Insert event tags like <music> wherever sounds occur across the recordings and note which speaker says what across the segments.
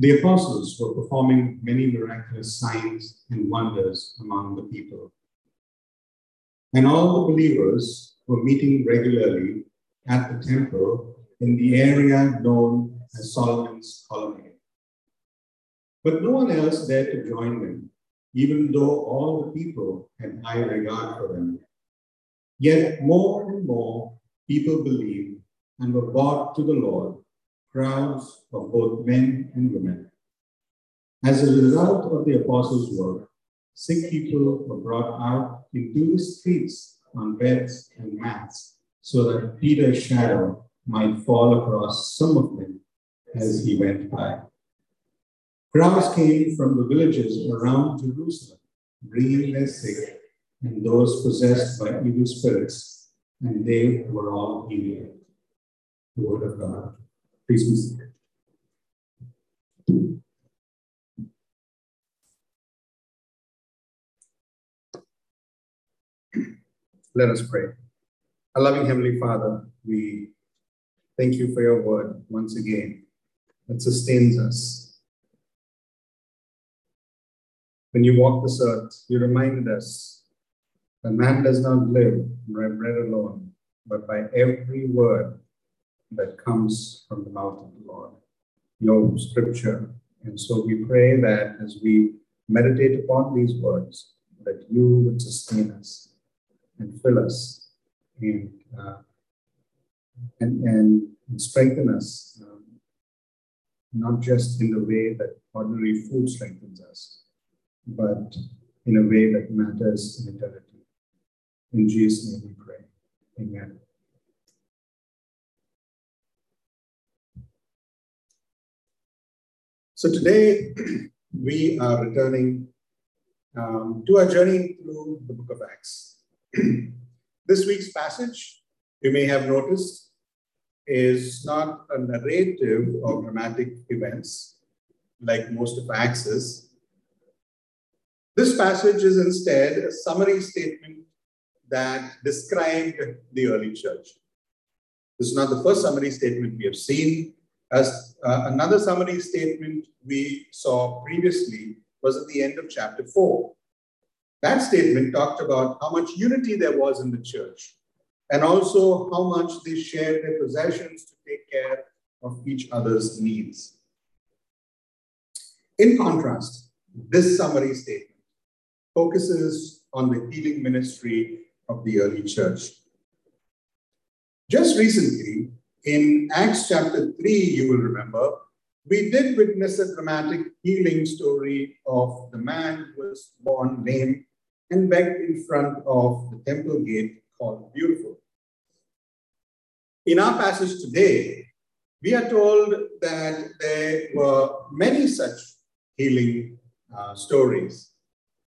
Speaker 1: The apostles were performing many miraculous signs and wonders among the people. And all the believers were meeting regularly at the temple in the area known as Solomon's colonnade. But no one else dared to join them, even though all the people had high regard for them. Yet more and more people believed and were brought to the Lord crowds of both men and women. As a result of the apostles' work, sick people were brought out into the streets on beds and mats so that Peter's shadow might fall across some of them as he went by. Crowds came from the villages around Jerusalem, bringing their sick and those possessed by evil spirits, and they were all healed. The word of God. Please be seated. Let us pray. Our loving Heavenly Father, we thank you for your word once again that sustains us. When you walk this earth, you reminded us that man does not live by bread alone, but by every word that comes from the mouth of the Lord, your scripture. And so we pray that as we meditate upon these words, that you would sustain us and fill us and, uh, and, and, strengthen us, um, not just in the way that ordinary food strengthens us, but in a way that matters in eternity. In Jesus' name we pray. Amen. So today <clears throat> we are returning um, to our journey through the book of Acts. <clears throat> this week's passage, you may have noticed, is not a narrative of dramatic events like most of Acts is. This passage is instead a summary statement that described the early church. This is not the first summary statement we have seen. As uh, another summary statement we saw previously was at the end of chapter 4. That statement talked about how much unity there was in the church and also how much they shared their possessions to take care of each other's needs. In contrast, this summary statement focuses on the healing ministry of the early church. Just recently, in Acts chapter 3, you will remember, we did witness a dramatic healing story of the man who was born lame and begged in front of the temple gate called Beautiful. In our passage today, we are told that there were many such healing uh, stories.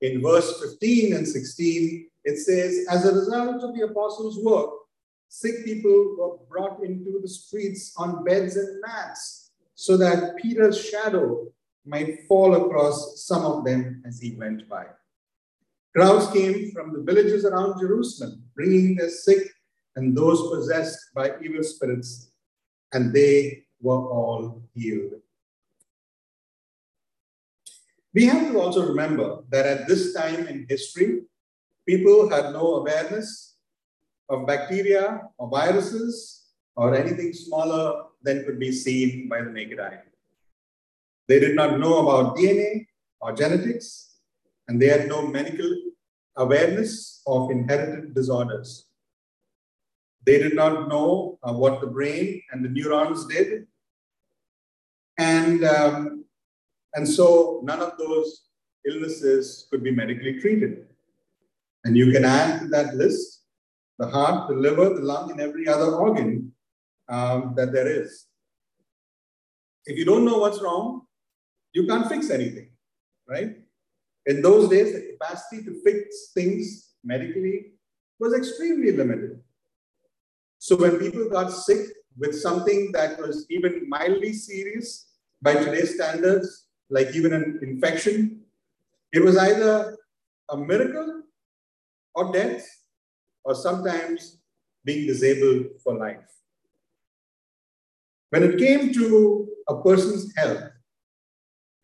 Speaker 1: In verse 15 and 16, it says, As a result of the apostles' work, sick people were brought into the streets on beds and mats so that Peter's shadow might fall across some of them as he went by. Crowds came from the villages around Jerusalem, bringing their sick and those possessed by evil spirits, and they were all healed. We have to also remember that at this time in history, people had no awareness of bacteria or viruses or anything smaller than could be seen by the naked eye. They did not know about DNA or genetics, and they had no medical awareness of inherited disorders. They did not know uh, what the brain and the neurons did. And, um, and so none of those illnesses could be medically treated. And you can add to that list the heart, the liver, the lung, and every other organ um, that there is. If you don't know what's wrong, you can't fix anything, right? In those days, the capacity to fix things medically was extremely limited. So when people got sick with something that was even mildly serious by today's standards, like even an infection, it was either a miracle or death, or sometimes being disabled for life. When it came to a person's health,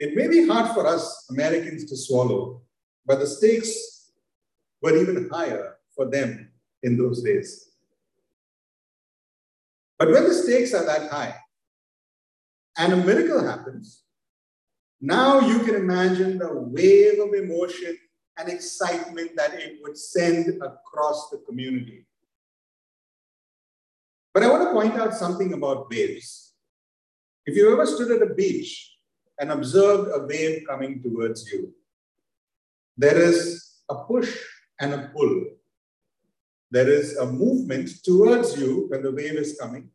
Speaker 1: it may be hard for us Americans to swallow, but the stakes were even higher for them in those days. But when the stakes are that high and a miracle happens, now you can imagine the wave of emotion and excitement that it would send across the community. But I want to point out something about waves. If you ever stood at a beach and observed a wave coming towards you, there is a push and a pull. There is a movement towards you when the wave is coming,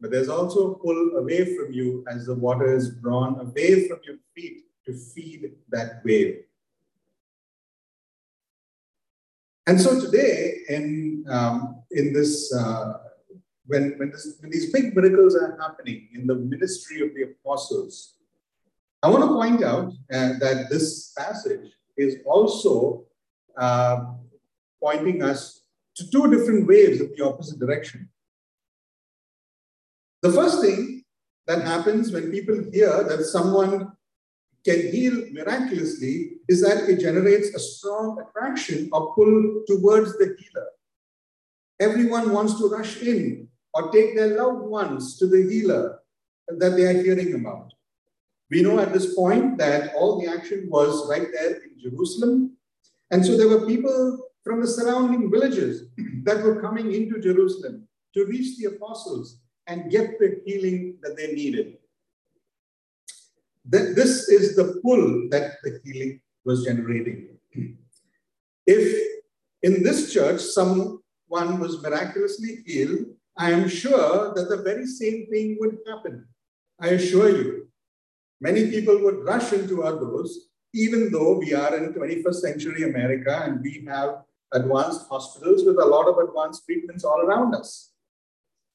Speaker 1: but there's also a pull away from you as the water is drawn away from your feet to feed that wave. And so today, in, um, in this uh, when, when, this, when these big miracles are happening in the ministry of the apostles, I want to point out uh, that this passage is also uh, pointing us to two different waves in the opposite direction. The first thing that happens when people hear that someone can heal miraculously is that it generates a strong attraction or pull towards the healer. Everyone wants to rush in or take their loved ones to the healer that they are hearing about. We know at this point that all the action was right there in Jerusalem. And so there were people from the surrounding villages <clears throat> that were coming into Jerusalem to reach the apostles and get the healing that they needed. That This is the pull that the healing was generating. If in this church someone was miraculously healed, I am sure that the very same thing would happen. I assure you. Many people would rush into our doors, even though we are in 21st century America and we have advanced hospitals with a lot of advanced treatments all around us.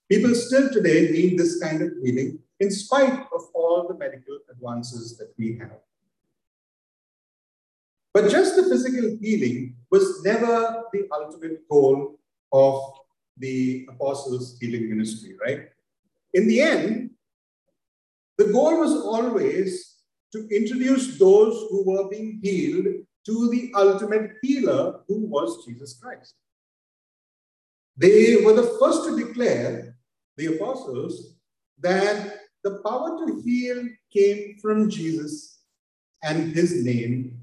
Speaker 1: People still today need this kind of healing in spite of all the medical advances that we have. But just the physical healing was never the ultimate goal of the apostles' healing ministry, right? In the end, the goal was always to introduce those who were being healed to the ultimate healer, who was Jesus Christ. They were the first to declare, the apostles, that the power to heal came from Jesus and his name.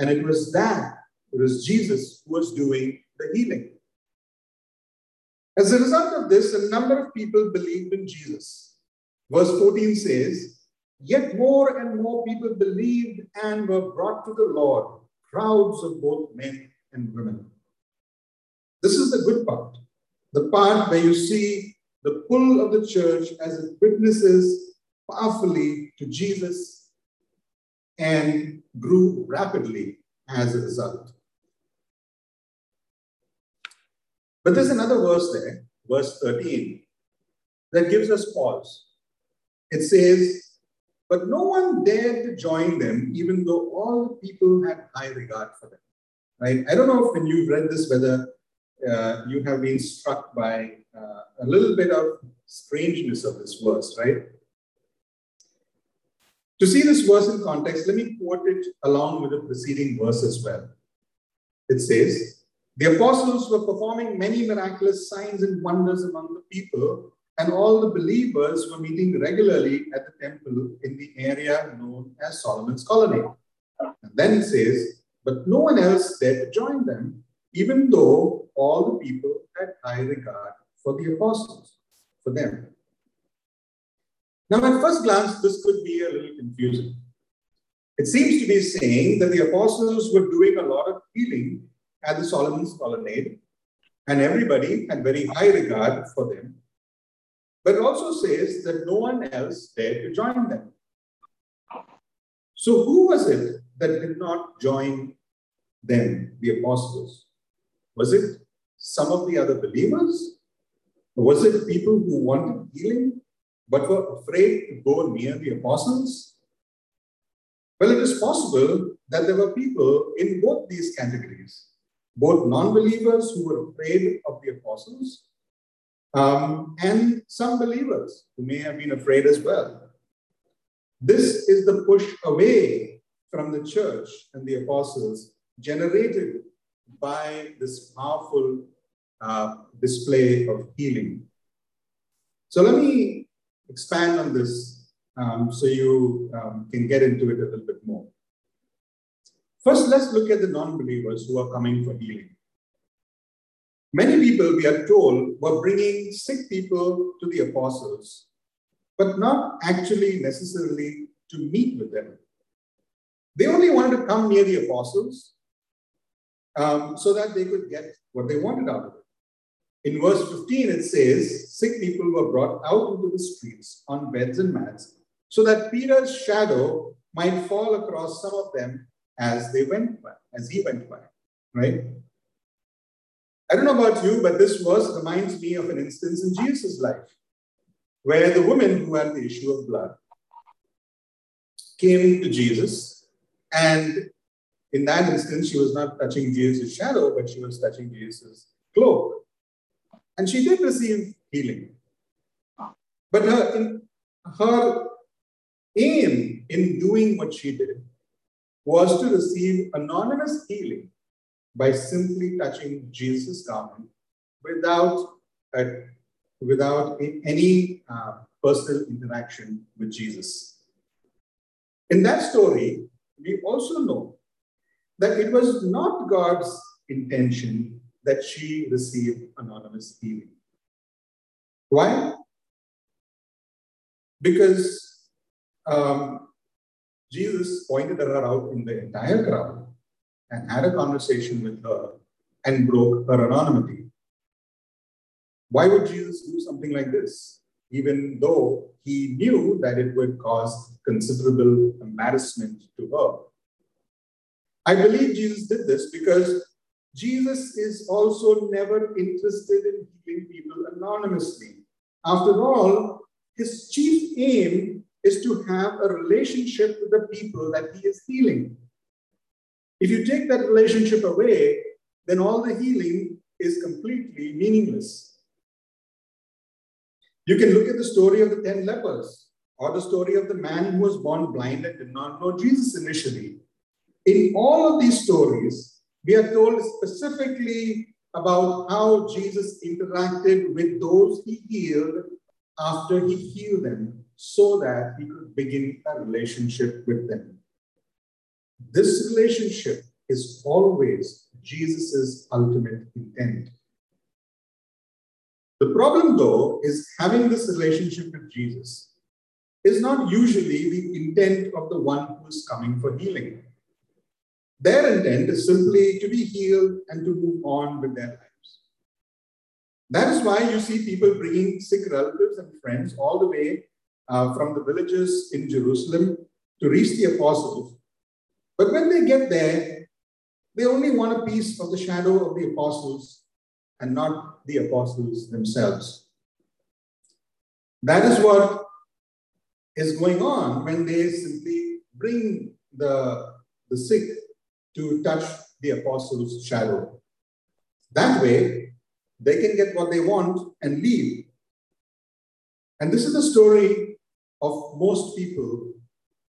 Speaker 1: And it was that, it was Jesus who was doing the healing. As a result of this, a number of people believed in Jesus. Verse 14 says, Yet more and more people believed and were brought to the Lord, crowds of both men and women. This is the good part, the part where you see the pull of the church as it witnesses powerfully to Jesus and grew rapidly as a result. But there's another verse there, verse 13, that gives us pause. It says, But no one dared to join them, even though all the people had high regard for them. Right? I don't know if when you've read this, whether uh, you have been struck by uh, a little bit of strangeness of this verse, right? To see this verse in context, let me quote it along with the preceding verse as well. It says, the apostles were performing many miraculous signs and wonders among the people, and all the believers were meeting regularly at the temple in the area known as Solomon's colonnade. And then it says, But no one else dared to join them, even though all the people had high regard for the apostles, for them. Now, at first glance, this could be a little confusing. It seems to be saying that the apostles were doing a lot of healing at the Solomon's colonnade, and everybody had very high regard for them. But it also says that no one else dared to join them. So, who was it that did not join them, the apostles? Was it some of the other believers? Was it people who wanted healing but were afraid to go near the apostles? Well, it is possible that there were people in both these categories both non believers who were afraid of the apostles, um, and some believers who may have been afraid as well. This is the push away from the church and the apostles generated by this powerful uh, display of healing. So let me expand on this um, so you um, can get into it a little bit more. First, let's look at the non believers who are coming for healing. Many people, we are told, were bringing sick people to the apostles, but not actually necessarily to meet with them. They only wanted to come near the apostles um, so that they could get what they wanted out of it. In verse 15, it says, Sick people were brought out into the streets on beds and mats, so that Peter's shadow might fall across some of them as they went by, as he went by. Right? I don't know about you, but this verse reminds me of an instance in Jesus' life where the woman who had the issue of blood came to Jesus. And in that instance, she was not touching Jesus' shadow, but she was touching Jesus' cloak. And she did receive healing. But her, in, her aim in doing what she did was to receive anonymous healing by simply touching Jesus' garment without, a, without any uh, personal interaction with Jesus. In that story, we also know that it was not God's intention that she received anonymous healing. Why? Because um, Jesus pointed her out in the entire crowd and had a conversation with her and broke her anonymity. Why would Jesus do something like this, even though he knew that it would cause considerable embarrassment to her? I believe Jesus did this because Jesus is also never interested in healing people anonymously. After all, his chief aim is to have a relationship with the people that he is healing. If you take that relationship away, then all the healing is completely meaningless. You can look at the story of the 10 lepers or the story of the man who was born blind and did not know Jesus initially. In all of these stories, we are told specifically about how Jesus interacted with those he healed after he healed them so that he could begin a relationship with them. This relationship is always Jesus' ultimate intent. The problem, though, is having this relationship with Jesus is not usually the intent of the one who is coming for healing. Their intent is simply to be healed and to move on with their lives. That is why you see people bringing sick relatives and friends all the way uh, from the villages in Jerusalem to reach the apostles but when they get there, they only want a piece of the shadow of the apostles and not the apostles themselves. That is what is going on when they simply bring the, the sick to touch the apostles' shadow. That way, they can get what they want and leave. And this is the story of most people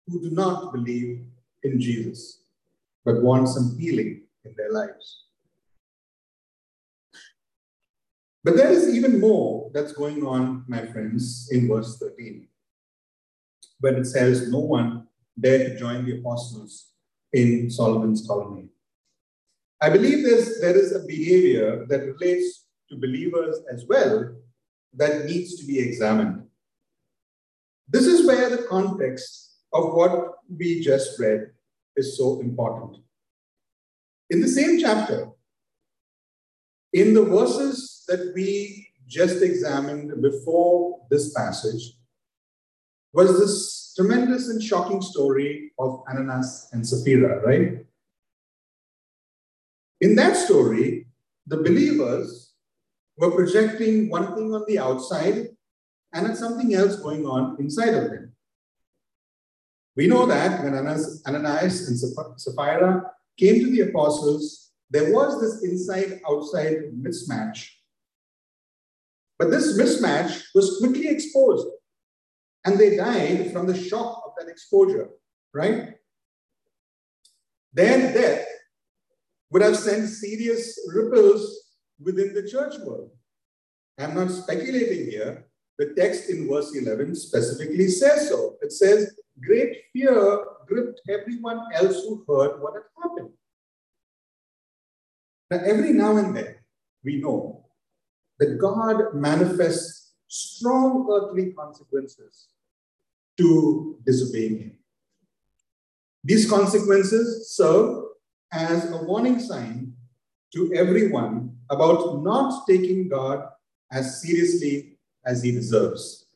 Speaker 1: who do not believe in Jesus, but want some healing in their lives. But there is even more that's going on, my friends, in verse 13, when it says, No one dared to join the apostles in Solomon's colonnade. I believe there's, there is a behavior that relates to believers as well that needs to be examined. This is where the context of what we just read is so important. In the same chapter, in the verses that we just examined before this passage, was this tremendous and shocking story of Ananias and Sapphira, right? In that story, the believers were projecting one thing on the outside and had something else going on inside of them. We know that when Ananias and Sapphira came to the apostles, there was this inside outside mismatch. But this mismatch was quickly exposed, and they died from the shock of that exposure, right? Their death would have sent serious ripples within the church world. I'm not speculating here. The text in verse 11 specifically says so. It says, Great fear gripped everyone else who heard what had happened. Now, every now and then, we know that God manifests strong earthly consequences to disobeying Him. These consequences serve as a warning sign to everyone about not taking God as seriously as He deserves.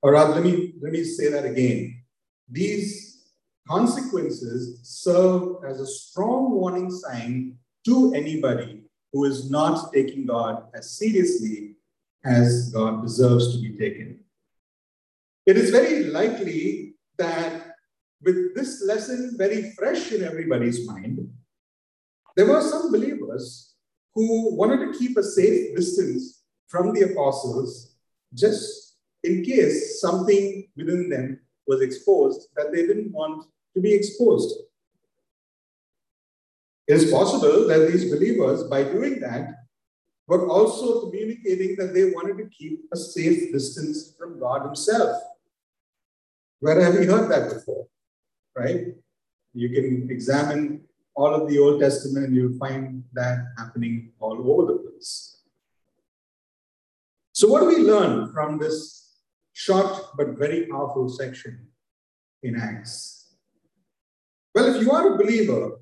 Speaker 1: Or rather, let me, let me say that again. These consequences serve as a strong warning sign to anybody who is not taking God as seriously as God deserves to be taken. It is very likely that with this lesson very fresh in everybody's mind, there were some believers who wanted to keep a safe distance from the apostles just in case something within them was exposed that they didn't want to be exposed. It is possible that these believers, by doing that, were also communicating that they wanted to keep a safe distance from God Himself. Where have you heard that before? Right? You can examine all of the Old Testament and you'll find that happening all over the place. So, what do we learn from this short but very powerful section in Acts? Well, if you are a believer,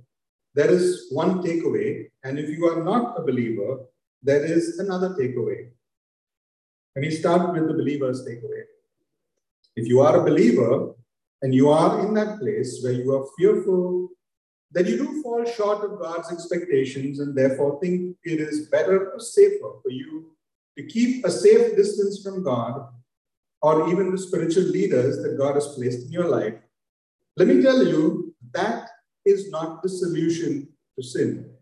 Speaker 1: there is one takeaway. And if you are not a believer, there is another takeaway. And we start with the believer's takeaway. If you are a believer and you are in that place where you are fearful, then you do fall short of God's expectations and therefore think it is better or safer for you to keep a safe distance from God or even the spiritual leaders that God has placed in your life. Let me tell you, that is not the solution to sin.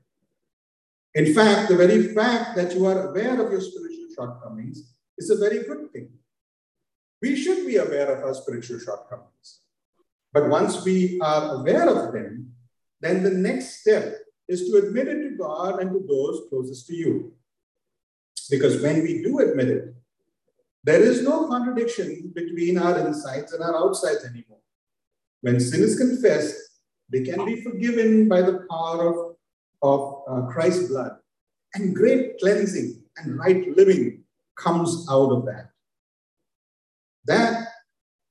Speaker 1: In fact, the very fact that you are aware of your spiritual shortcomings is a very good thing. We should be aware of our spiritual shortcomings. But once we are aware of them, then the next step is to admit it to God and to those closest to you. Because when we do admit it, there is no contradiction between our insides and our outsides anymore. When sin is confessed, they can be forgiven by the power of, of uh, Christ's blood. And great cleansing and right living comes out of that. That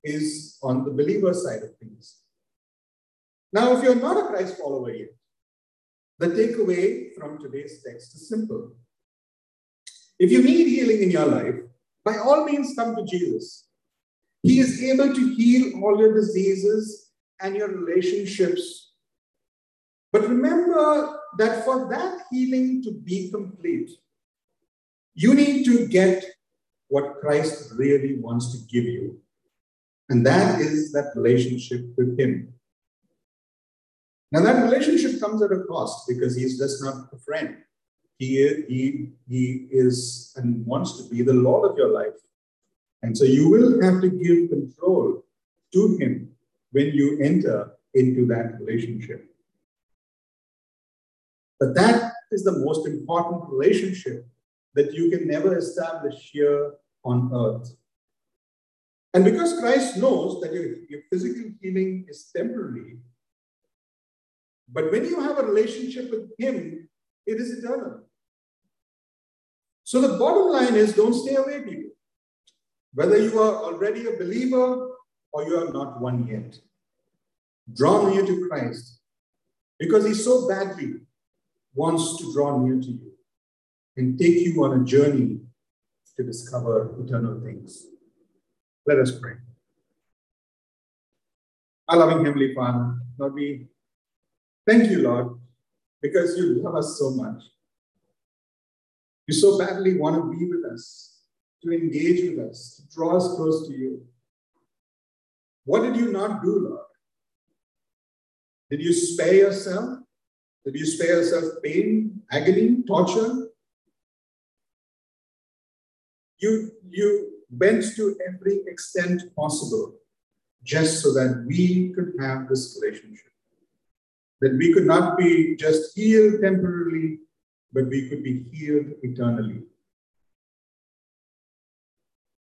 Speaker 1: is on the believer side of things. Now, if you're not a Christ follower yet, the takeaway from today's text is simple. If you need healing in your life, by all means come to Jesus. He is able to heal all your diseases and your relationships. But remember that for that healing to be complete, you need to get what Christ really wants to give you. And that is that relationship with Him. Now, that relationship comes at a cost because He's just not a friend. He, he, he is and wants to be the Lord of your life. And so you will have to give control to Him when you enter into that relationship. But that is the most important relationship that you can never establish here on earth. And because Christ knows that your, your physical healing is temporary, but when you have a relationship with Him, it is eternal. So the bottom line is don't stay away, people. Whether you are already a believer or you are not one yet. Draw near to Christ because he so badly wants to draw near to you and take you on a journey to discover eternal things. Let us pray. Our loving Heavenly Father, Lord, we thank you, Lord, because you love us so much. You so badly want to be with us, to engage with us, to draw us close to you. What did you not do, Lord? Did you spare yourself? Did you spare yourself pain, agony, torture? you, you went to every extent possible just so that we could have this relationship. That we could not be just healed temporarily, but we could be healed eternally.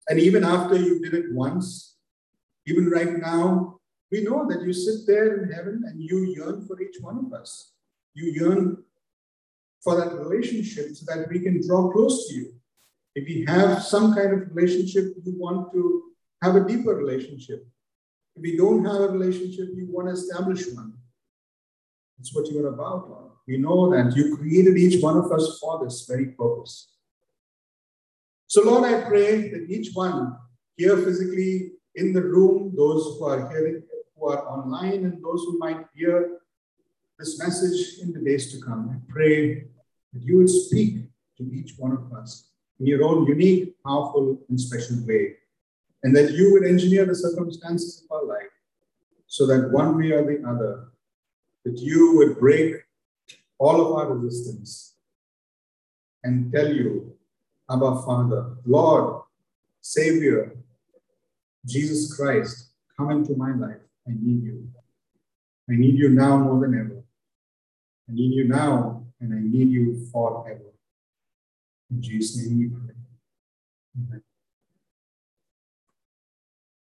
Speaker 1: And even after you did it once, even right now, we know that you sit there in heaven and you yearn for each one of us. You yearn for that relationship so that we can draw close to you. If we have some kind of relationship, you want to have a deeper relationship. If we don't have a relationship, you want to establish one. That's what you are about, Lord. We know that you created each one of us for this very purpose. So, Lord, I pray that each one here physically in the room, those who are hearing, who are online, and those who might hear this message in the days to come, I pray that you would speak to each one of us in your own unique, powerful, and special way, and that you would engineer the circumstances of our life so that one way or the other, that you would break all of our resistance and tell you, Abba Father, Lord, Savior, Jesus Christ, come into my life. I need you. I need you now more than ever. I need you now, and I need you forever. In Jesus' name we pray. Amen.